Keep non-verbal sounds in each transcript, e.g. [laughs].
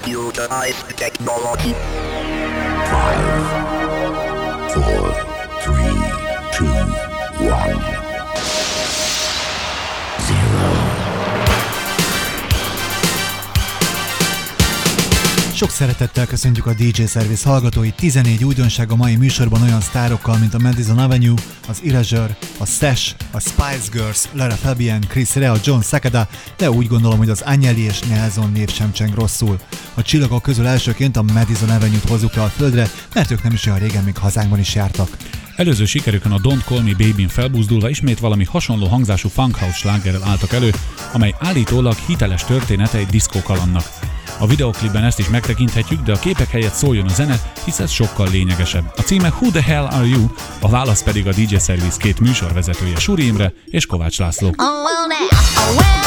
computerized technology. Five, four, three, two, one, Sok szeretettel köszöntjük a DJ Service hallgatóit 14 újdonság a mai műsorban olyan sztárokkal, mint a Madison Avenue, az Erasure, a Stash, a Spice Girls, Lara Fabian, Chris Rea, John Sakada, de úgy gondolom, hogy az Agnelli és Nelson név sem cseng rosszul. A csillagok közül elsőként a Madison Avenue-t hozzuk le a földre, mert ők nem is olyan régen még hazánkban is jártak. Előző sikerükön a Don't Call Me Baby-n felbuzdulva ismét valami hasonló hangzású funkhouse slágerrel álltak elő, amely állítólag hiteles története egy diszkókalannak. A videoklipben ezt is megtekinthetjük, de a képek helyett szóljon a zene, hisz ez sokkal lényegesebb. A címe Who the Hell Are You? A válasz pedig a DJ Service két műsorvezetője Suri Imre és Kovács László. Oh, well,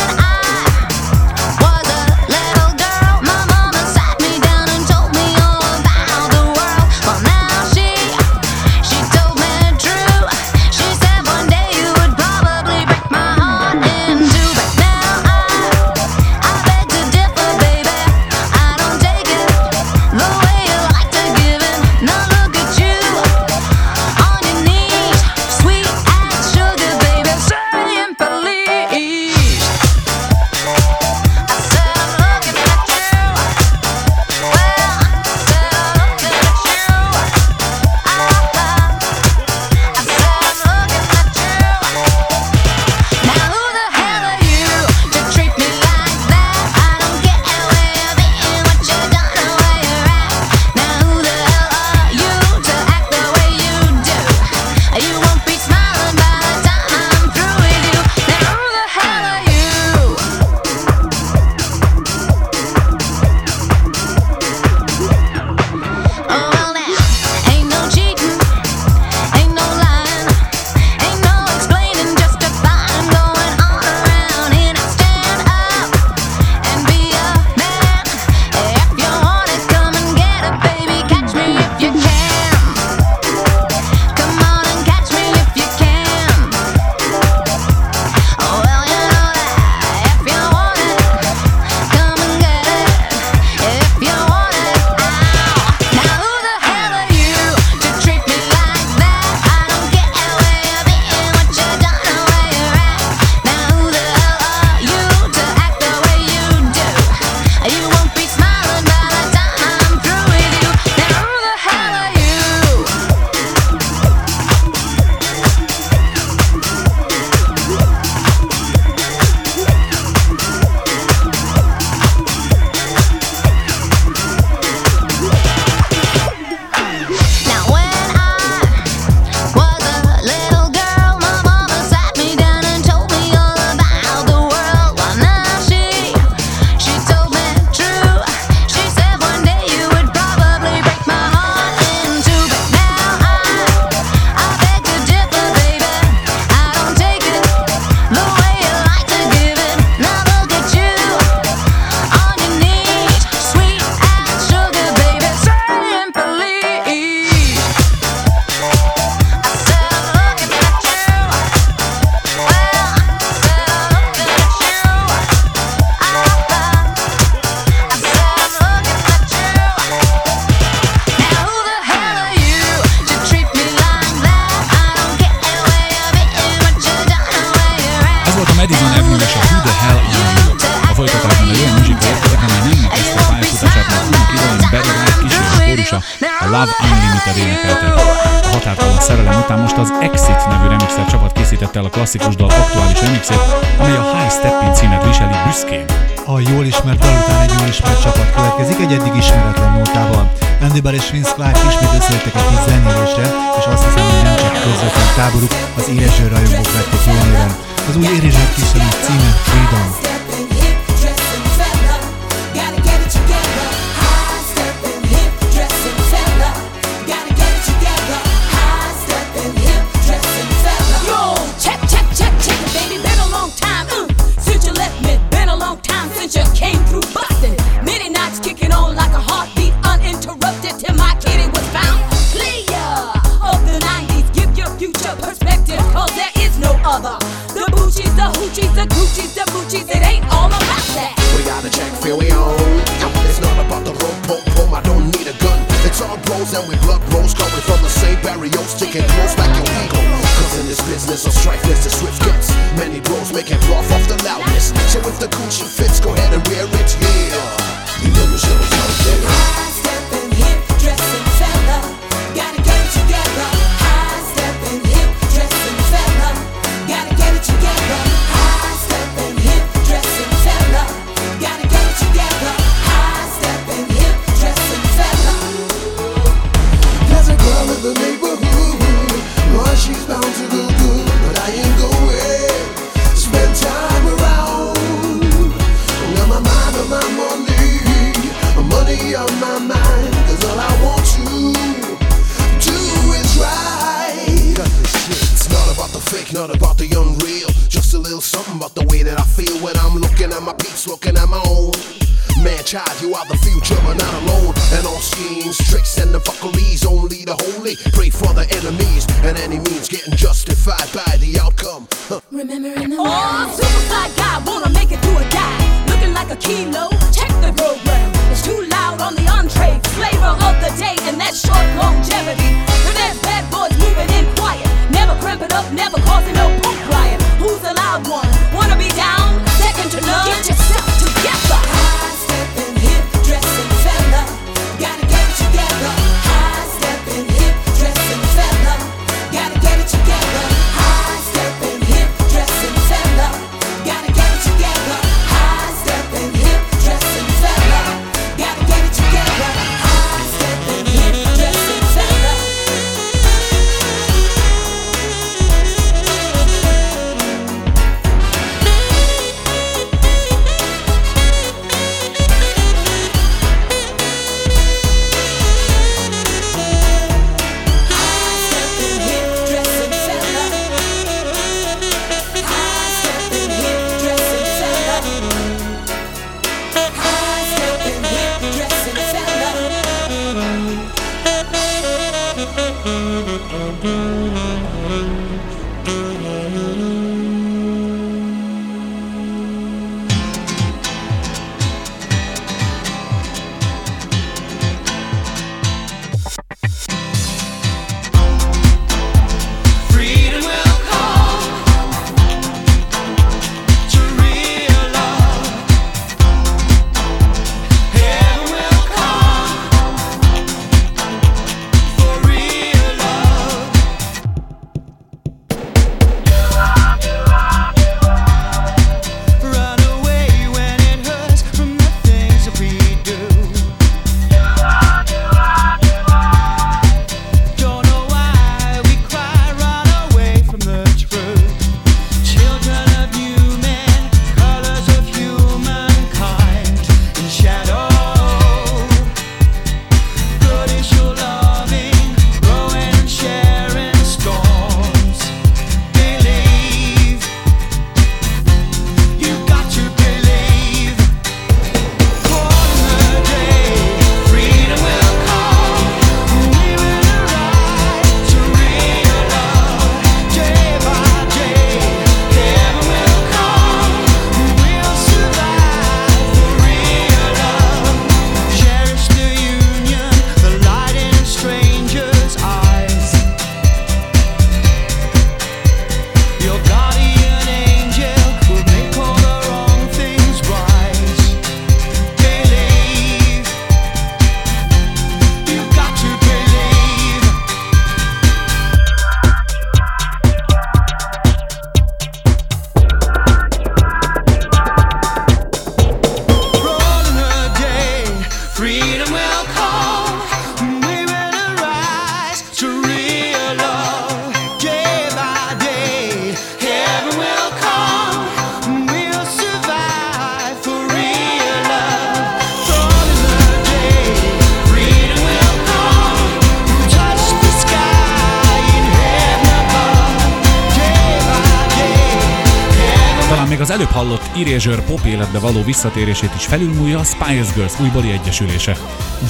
hallott Erasure pop életbe való visszatérését is felülmúlja a Spice Girls újbóli egyesülése.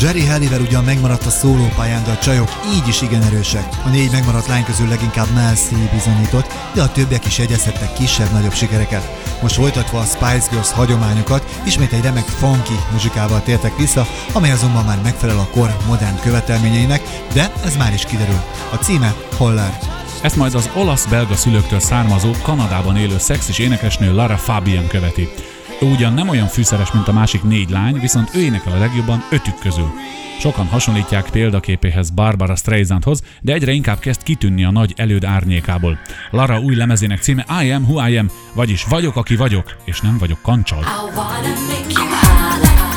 Jerry Halliwell ugyan megmaradt a szólópályán, de a csajok így is igen erősek. A négy megmaradt lány közül leginkább Mel C bizonyított, de a többiek is egyezhettek kisebb-nagyobb sikereket. Most folytatva a Spice Girls hagyományokat, ismét egy remek funky muzsikával tértek vissza, amely azonban már megfelel a kor modern követelményeinek, de ez már is kiderül. A címe Holler. Ezt majd az olasz-belga szülőktől származó, Kanadában élő szexis énekesnő Lara Fabian követi. Ő ugyan nem olyan fűszeres, mint a másik négy lány, viszont ő énekel a legjobban ötük közül. Sokan hasonlítják példaképéhez Barbara Streisandhoz, de egyre inkább kezd kitűnni a nagy előd árnyékából. Lara új lemezének címe I am who I am, vagyis vagyok, aki vagyok, és nem vagyok kancsal. I wanna make you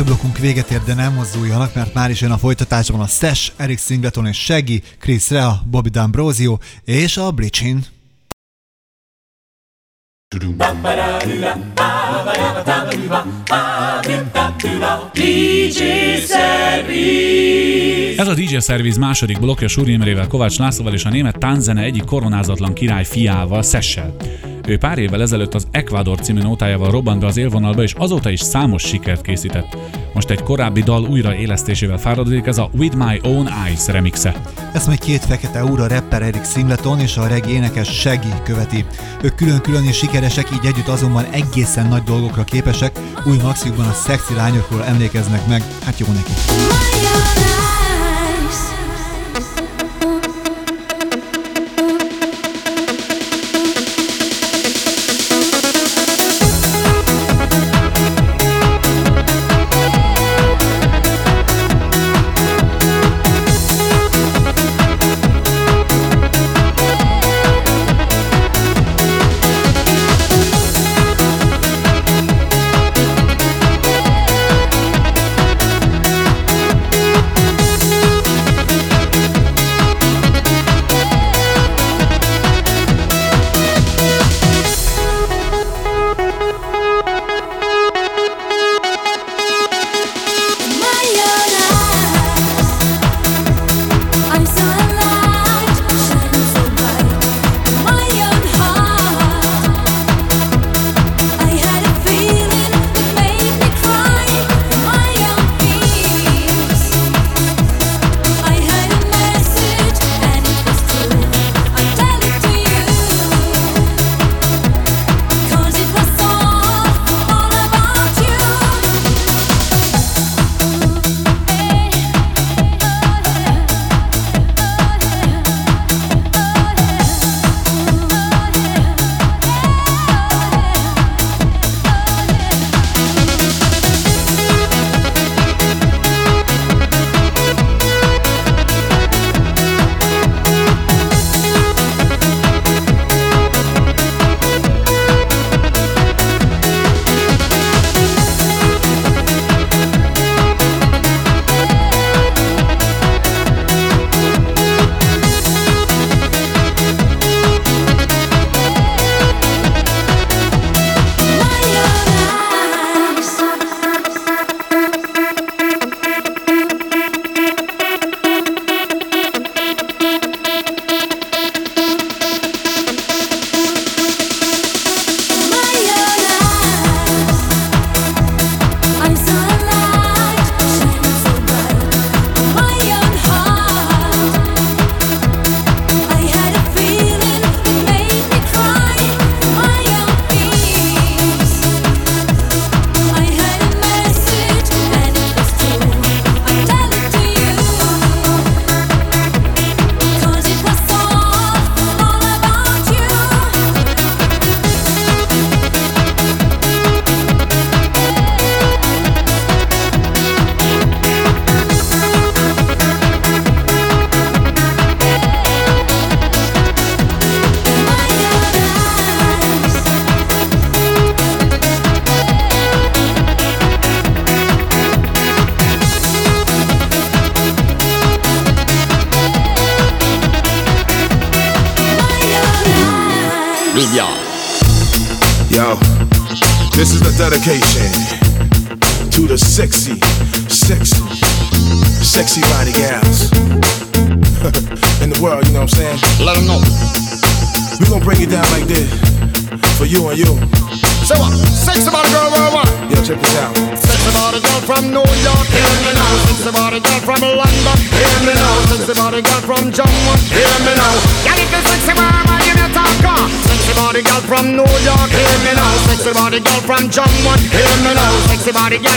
első blokkunk véget ér, de nem mozduljanak, mert már is jön a folytatásban a Stash, Eric Singleton és Shaggy, Chris Rea, Bobby D'Ambrosio és a Blichin. Ez a DJ Service második blokkja Súri Imrével, Kovács Lászlóval és a német tánzene egyik koronázatlan király fiával, Sessel. Ő pár évvel ezelőtt az Ecuador című nótájával robbant be az élvonalba, és azóta is számos sikert készített. Most egy korábbi dal újraélesztésével fáradozik, ez a With My Own Eyes remixe. Ezt majd két fekete úr, a rapper Eric Singleton és a reggae énekes Shaggy követi. Ők külön-külön is sikeresek, így együtt azonban egészen nagy dolgokra képesek, új maxikban a szexi lányokról emlékeznek meg, hát jó nekik. My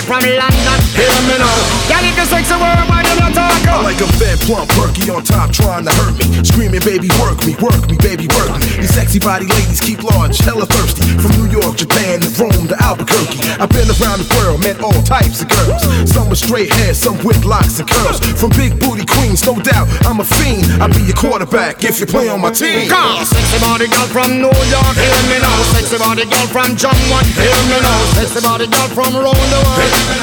from London, hear me now. Girl, you sexy woman, you need to talk. I like a fat, plump, perky on top, trying to hurt me. Screaming, baby, work me, work me, baby, work me. These sexy body ladies keep large, hella thirsty. From New York, Japan, to Rome, to Albuquerque. I've been around the world, met all types of girls. Some with straight hair, some with locks and curls. From big booty queens, no doubt, I'm a fiend. I'll be your quarterback if you play on my team. Cause sexy body girl from New York, hear me now. Sexy body girl from Jamaica, hear me now. Sexy body girl from around the world.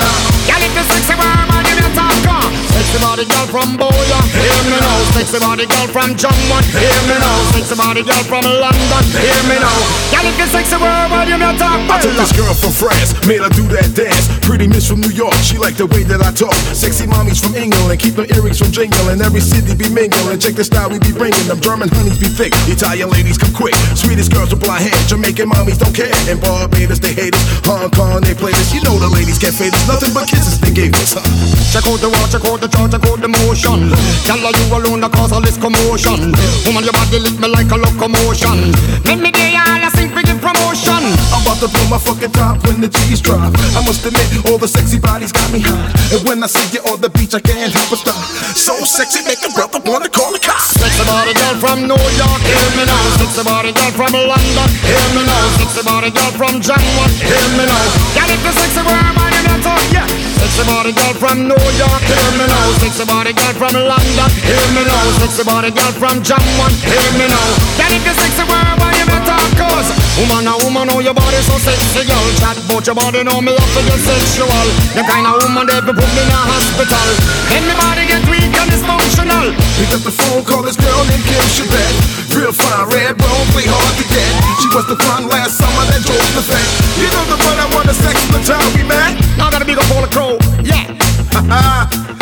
Sexy body girl from Jamaica, hear me now. Sexy body girl from London, hear me now. Girl, if you sexy woman, you need to talk. I took this girl from France, made her do that dance. Pretty miss from New York, she like the way that I talk. Sexy mommies from England, keep them earrings from jingling. Every city be mingling, check the style we be bringing. Them German honeys be thick, Italian ladies come quick. Sweetest girls with blonde hair, Jamaican mommies don't care. In Barbados they hate us, Hong Kong they play this. You know the ladies get faded, nothing but kisses they gave us. Huh? Check out the wall, check out the chart, check out the motion. Girl, are you alone cause all this commotion? Woman, your body lick me like a locomotion. Make me day all I sing for promotion. I'm about to blow my fucking top when the G's drop. I must admit, all the sexy bodies got me hot. And when I see you on the beach, I can't help but stop. So sexy, make a brother wanna call the cops. Sexy body girl from New York, hear me now. Sexy body girl from London, hear me now. Sexy body girl from Jamaica, hear me now. Girl, if you sexy need to talk, yeah. Sexy body girl from New York, hear me now. Sexy body girl from London, hear me now. Sexy body girl from Jamaica, hear me now. Girl, if you sexy you need to talk, cause woman, a woman, know your body so sexy, girl. Chat about your body, know me love for your sexual. The kind of woman that be put me in a hospital. Anybody get weak and dysfunctional. Picked up the phone, call this girl named Kim Chabet. Real fine, red bone, play hard to get. She was the front last summer that drove the vet. You know the one I wanna sex the time we met. Now that a big up all the crow, yeah.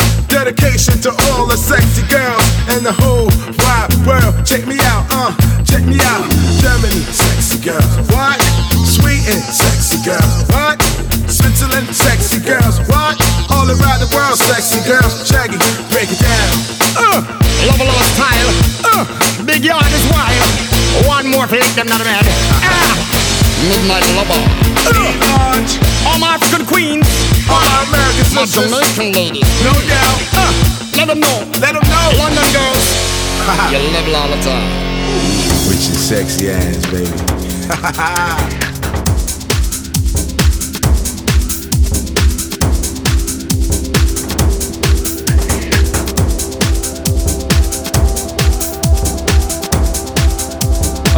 [laughs] Dedication to all the sexy girls and the whole wide world. Check me out, uh, check me out. Germany, sexy girls. What? Sweden, sexy girls. What? Switzerland, sexy girls. What? All around the world, sexy girls. Shaggy, break it down. Uh, love a lot of style. Uh, big yard is wild. One more for lick them not mad. Ah, midnight lover. Uh, all my African queens. All my American sisters, My. Jamaican ladies. No doubt. Uh, let them know. Let them know. London girls. [laughs] you live all the time. With your sexy ass, baby. [laughs]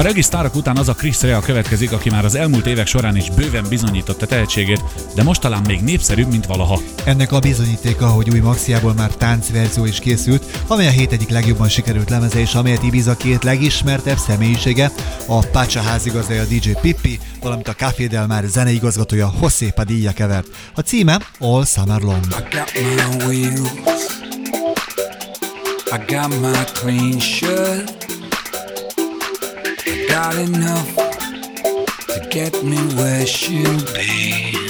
A regisztárok után az a Chris Rea következik, aki már az elmúlt évek során is bőven bizonyította tehetségét, de most talán még népszerűbb, mint valaha. Ennek a bizonyítéka, hogy új maxiából már táncverzió is készült, amely a hét egyik legjobban sikerült lemeze, és amelyet Ibiza két legismertebb személyisége, a Pacha házigazdája DJ Pippi, valamint a Café Del Mar zeneigazgatója José Padilla kevert. A címe All Summer Long. got my wheels. I got my clean shirt. I got enough to get me where she'll be.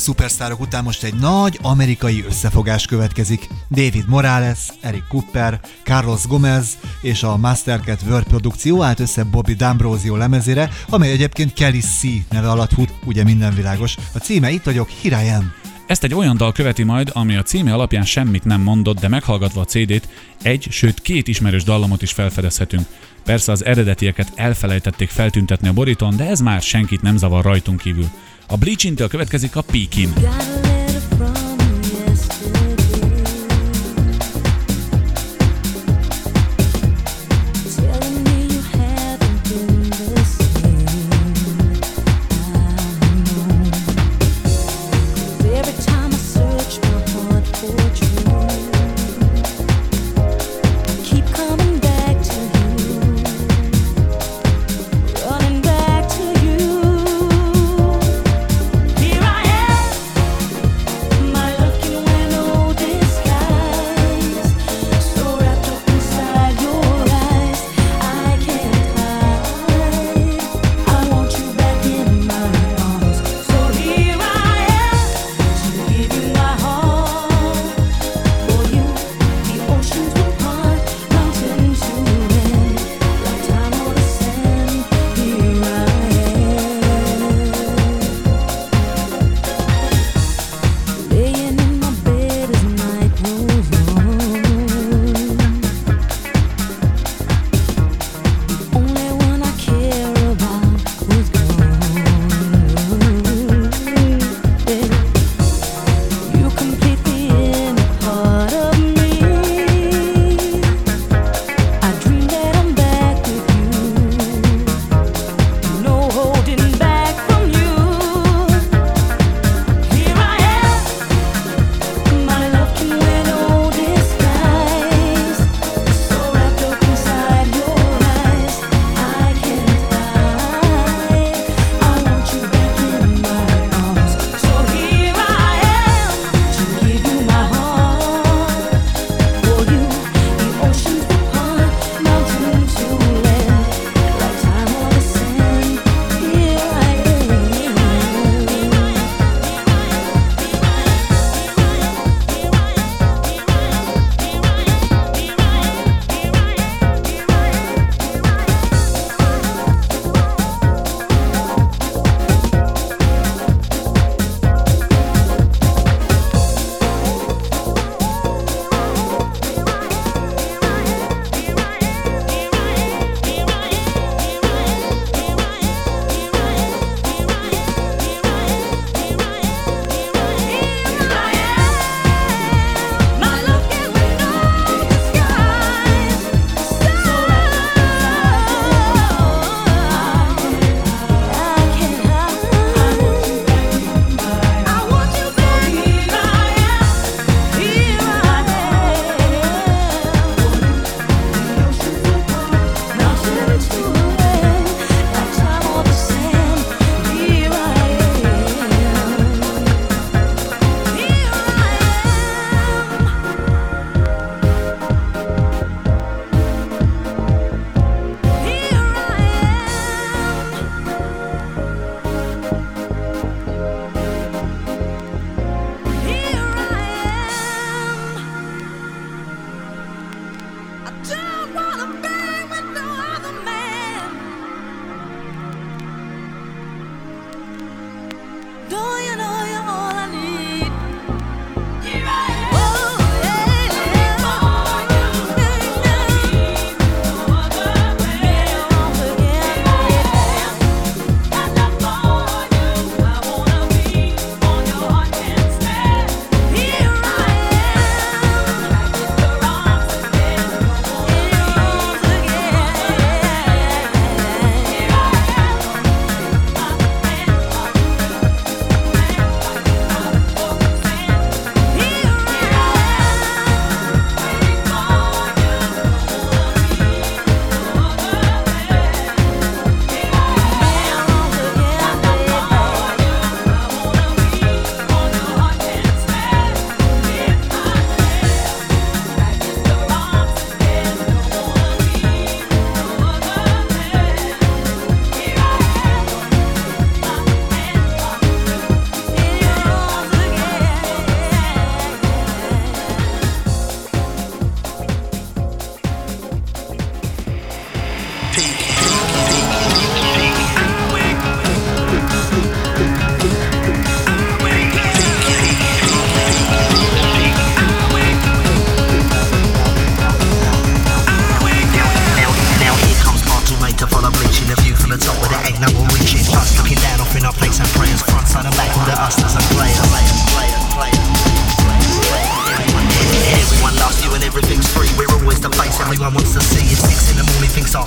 Szupersztárok után most egy nagy amerikai összefogás következik. David Morales, Eric Cooper, Carlos Gomez és a Mastercat World produkció állt össze Bobby D'Ambrosio lemezére, amely egyébként Kelly C neve alatt fut, ugye minden világos. A címe Itt vagyok, Here I. Ezt egy olyan dal követi majd, ami a címe alapján semmit nem mondott, de meghallgatva a CD-t, egy, sőt két ismerős dallamot is felfedezhetünk. Persze az eredetieket elfelejtették feltüntetni a borítón, de ez már senkit nem zavar rajtunk kívül. A Bleaching-től következik a Pekin.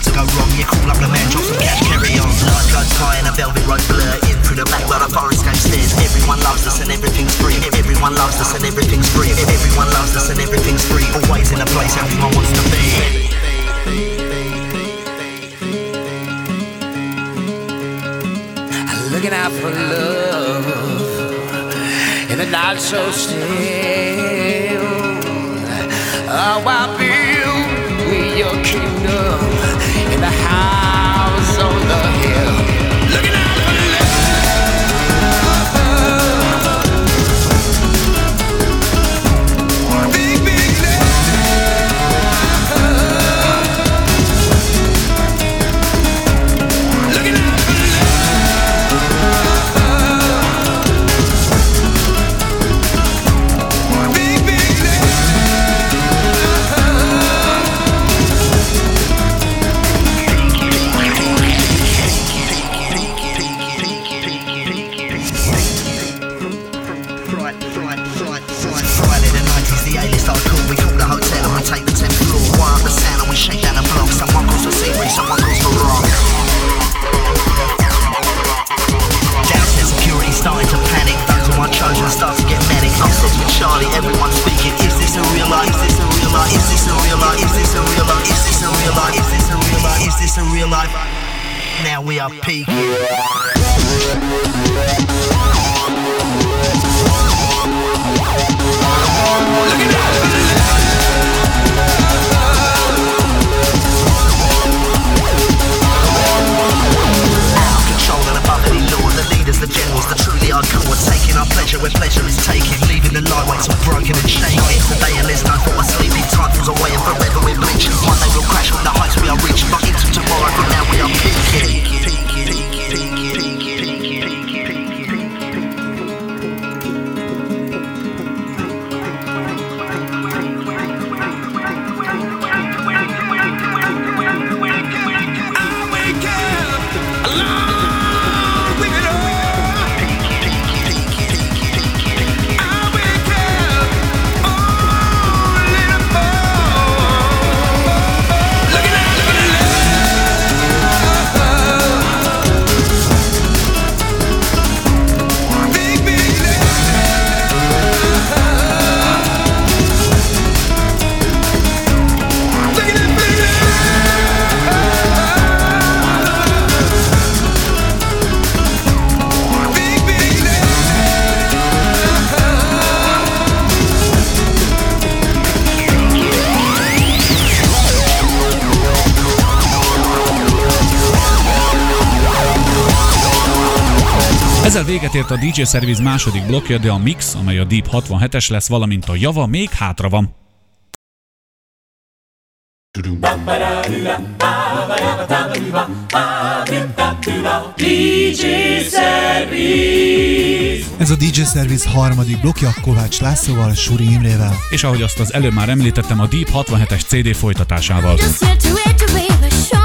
To go wrong. You call up the man, drop some cash, carry on. Life goes high and a velvet road blur in through the back where the fire escape stairs. Everyone loves us and everything's free. Everyone loves us and everything's free. Everyone loves us and everything's free. Always in a place everyone wants to be. Looking out for love in the night so still. Oh, I me your kingdom in the house on the hill. We are peaking. Truly hardcore. Taking our pleasure where pleasure is taken. Leaving the lightweights all broken and shaken. Today and there's no for us sleeping. Time falls away and forever we're bleaching. One day we'll crash from the heights we are reaching. Not into tomorrow, from now we are peaking. Ezzel véget ért a DJ Service második blokkja, de a mix, amely a Deep 67-es lesz, valamint a java még hátra van. Ez a DJ Service harmadik blokja Kovács Lászlóval, Suri Imrével. És ahogy azt az előbb már említettem, a Deep 67-es CD folytatásával. Just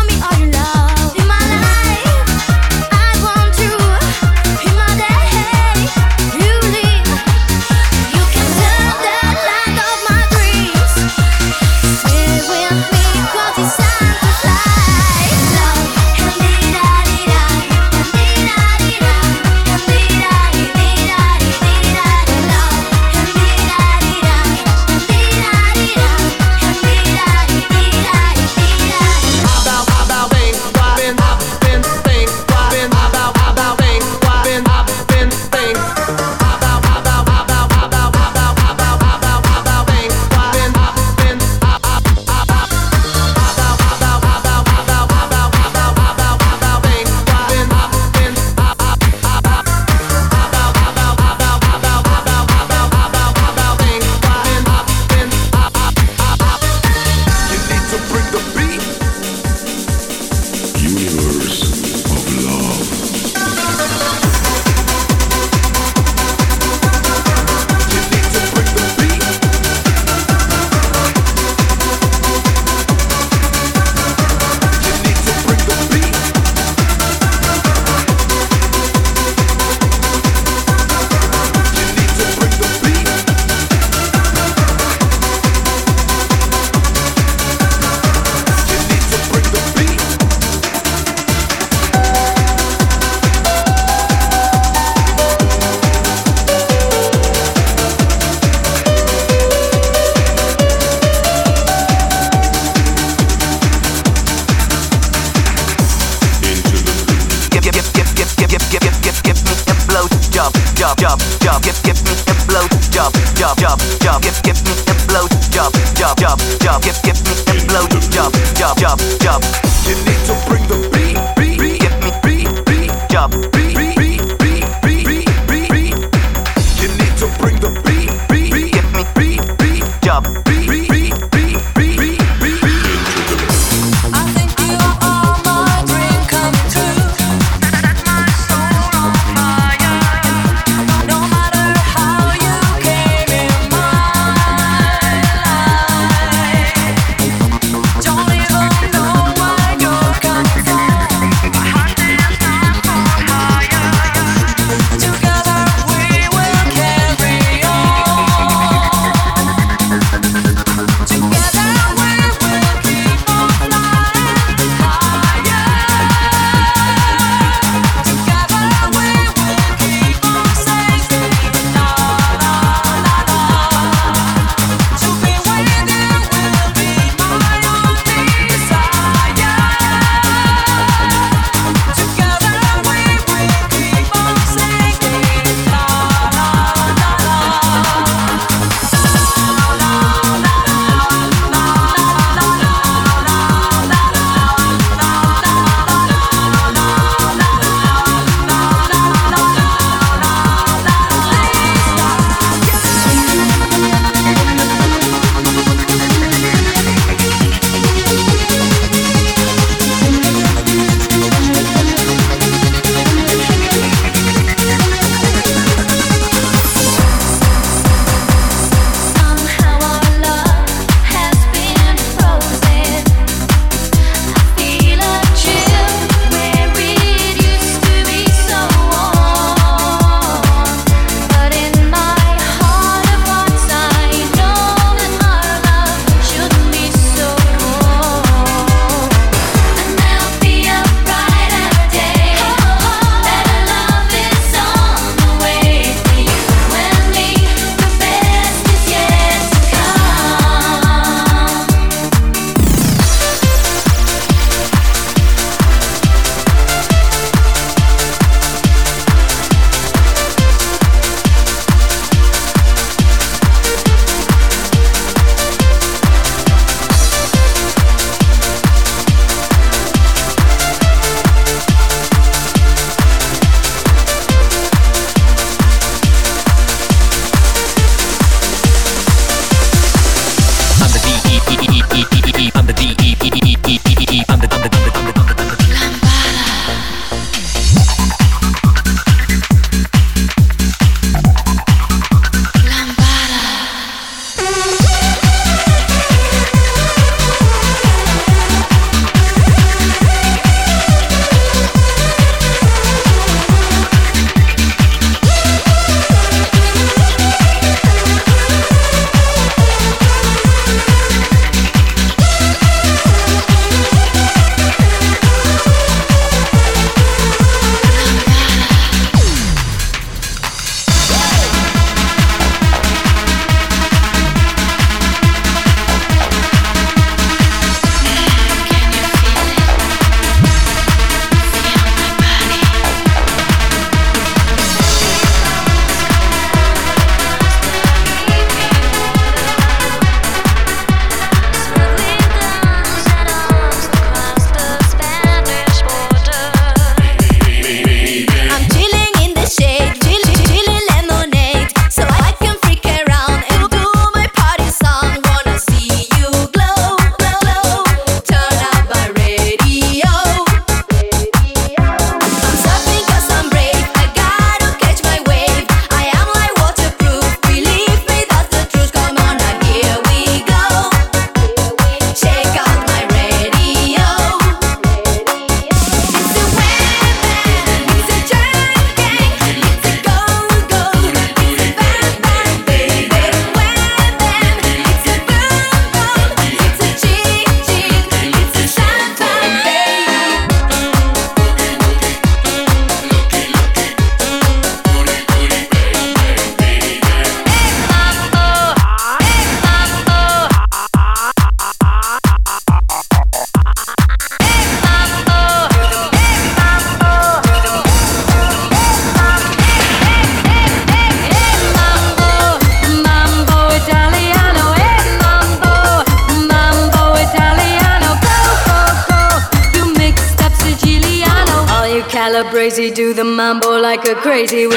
Radio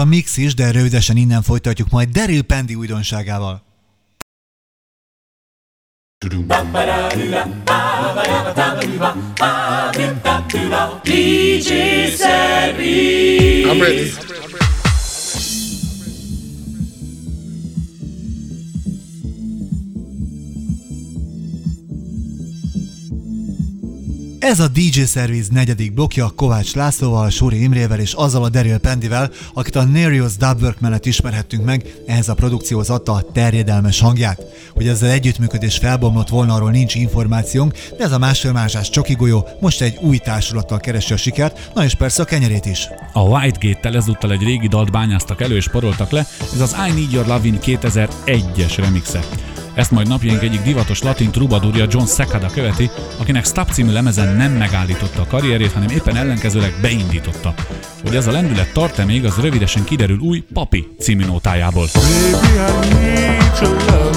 a mix is, de rövidesen innen folytatjuk majd Daryl Pendi újdonságával. I'm ready. Ez a DJ Service negyedik blokja Kovács Lászlóval, Suri Imrével és azzal a Daryl Pendivel, akit a Nerios Dubwork mellett ismerhettünk meg, ehhez a produkcióhoz adta a terjedelmes hangját. Hogy ezzel együttműködés felbomlott volna, arról nincs információnk, de ez a másfélmásás csoki golyó most egy új társulattal keresi a sikert, na és persze a kenyerét is. A Whitegate-tel ezúttal egy régi dalt bányáztak elő és paroltak le, ez az I Need Your Lovin' 2001-es remixe. Ezt majd napjaink egyik divatos latin trubadúrja John Secada követi, akinek Stop című lemezen nem megállította a karrierét, hanem éppen ellenkezőleg beindította. Hogy ez a lendület tart-e még, az rövidesen kiderül új Papi című nótájából. Another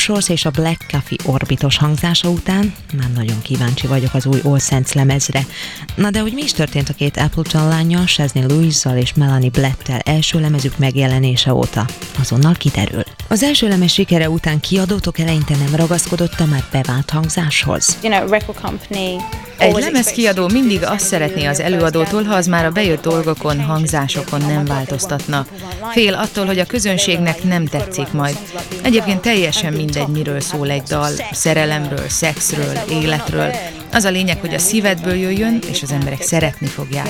Source és a Black Coffee orbitos hangzása után már nagyon kíváncsi vagyok az új All Saints lemezre. Na de hogy mi is történt a két Appleton lányjal, Shazney Louise-zal és Melanie Blettel első lemezük megjelenése óta? Azonnal kiderül. Az első lemez sikere után kiadótok eleinte nem ragaszkodott a már bevált hangzáshoz. Egy lemezkiadó mindig azt szeretné az előadótól, ha az már a bejött dolgokon, hangzásokon nem változtatna. Fél attól, hogy a közönségnek nem tetszik majd. Egyébként teljesen mindegy, miről szól egy dal. Szerelemről, szexről, életről. Az a lényeg, hogy a szívedből jöjjön, és az emberek szeretni fogják.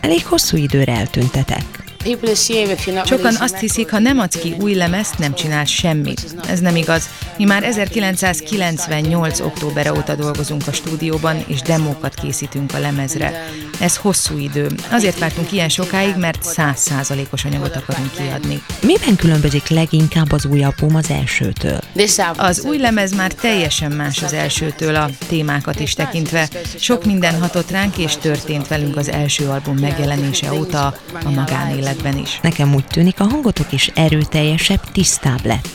Elég hosszú időre eltűntetek. Sokan azt hiszik, ha nem adsz ki új lemezt, nem csinálsz semmit. Ez nem igaz. Mi már 1998. október óta dolgozunk a stúdióban, és demókat készítünk a lemezre. Ez hosszú idő. Azért vártunk ilyen sokáig, mert százszázalékos anyagot akarunk kiadni. Miben különbözik leginkább az új album az elsőtől? Az új lemez már teljesen más az elsőtől a témákat is tekintve. Sok minden hatott ránk, és történt velünk az első album megjelenése óta a magánéletben is. Nekem úgy tűnik, a hangotok is erőteljesebb, tisztább lett.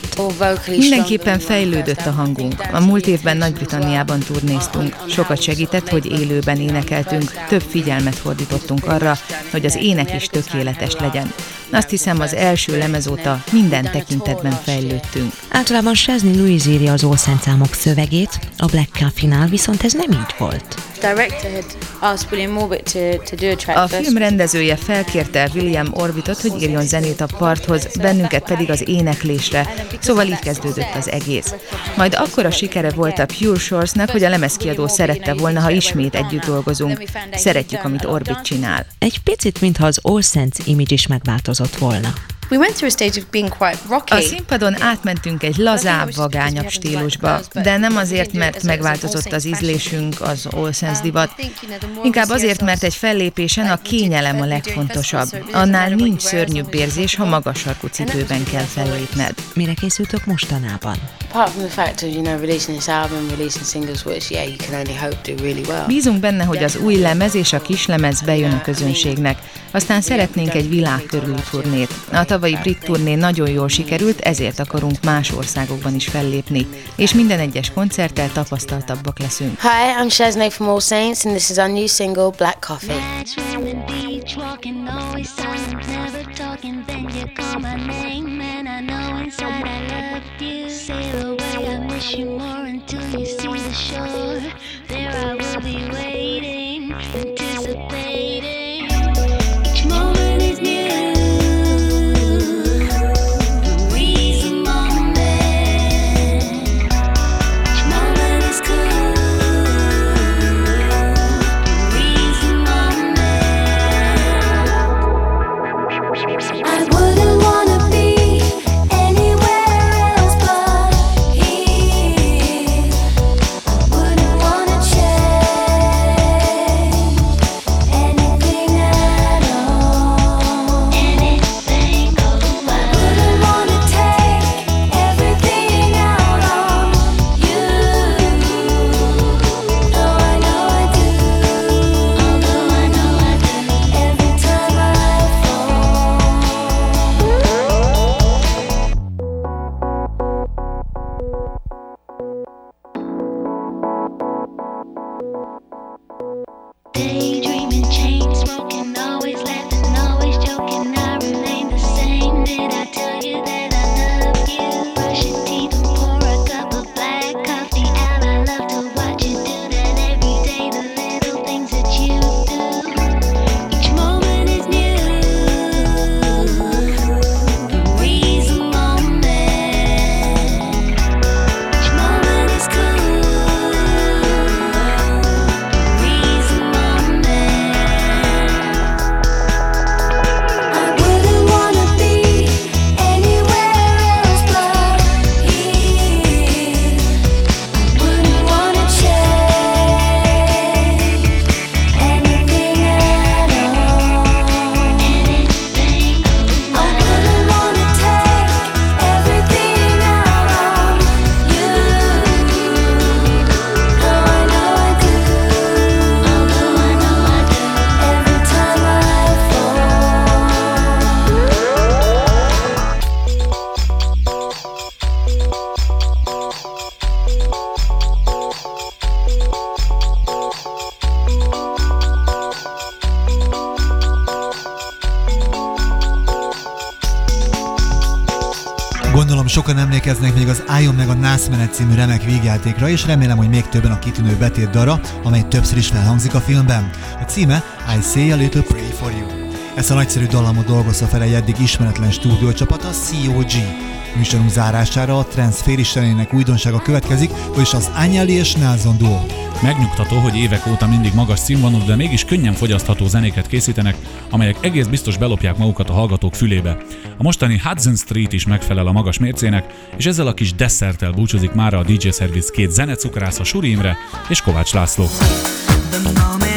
Mindenképpen fejlődött a hangunk. A múlt évben Nagy-Britanniában turnéztunk. Sokat segített, hogy élőben énekeltünk. Több figyelmet fordítottunk arra, hogy az ének is tökéletes legyen. Azt hiszem, az első lemez óta minden tekintetben fejlődtünk. Általában Shazney Louise írja az Saints számok szövegét, a Black Coffee-nál viszont ez nem így volt. A film rendezője felkérte William Orbitot, hogy írjon zenét a parthoz, bennünket pedig az éneklésre, szóval így kezdődött az egész. Majd akkor a sikere volt a Pure Shores-nak, hogy a lemezkiadó szerette volna, ha ismét együtt dolgozunk. Szeretjük, amit Orbit csinál. Egy picit, mintha az All Saints image is megváltozott volna. We went through a stage of being quite rocky. A színpadon átmentünk egy lazább, vagányabb stílusba, de nem azért, mert megváltozott az ízlésünk, az All Sense divat, inkább azért, mert egy fellépésen a kényelem a legfontosabb. Annál nincs szörnyűbb érzés, ha magas sarkú cipőben kell fellépned. Mire készültök mostanában? Apart from the fact of, you know, releasing this album, releasing singles, which, yeah, you can only hope do really well. Bízunk benne, hogy az új lemez és a kislemez bejön a közönségnek. Aztán szeretnénk egy világkörüli turnét. A tavalyi brit turné nagyon jól sikerült, ezért akarunk más országokban is fellépni. És minden egyes koncerttel tapasztaltabbak leszünk. Hi, I'm Shaznay from All Saints, and this is our new single, Black Coffee. beach, walking always silent, never talking. Emlékeznek még az Álljon meg a nászmenet című remek vígjátékra, és remélem, hogy még többen a kitűnő betét dara, amely többször is felhangzik a filmben. A címe I Say a Little Pray for You. Ezt a nagyszerű dallamot dolgozta fel egy eddig ismeretlen stúdiócsapat, a COG. Műsorunk zárására a Trans félistelének újdonsága következik, vagyis az Anyali és Nelson duo. Megnyugtató, hogy évek óta mindig magas színvonalú, de mégis könnyen fogyasztható zenéket készítenek, amelyek egész biztos belopják magukat a hallgatók fülébe. A mostani Hudson Street is megfelel a magas mércének, és ezzel a kis desszerttel búcsúzik mára a DJ Service két zenecukrász a Suri Imre és Kovács László. The moment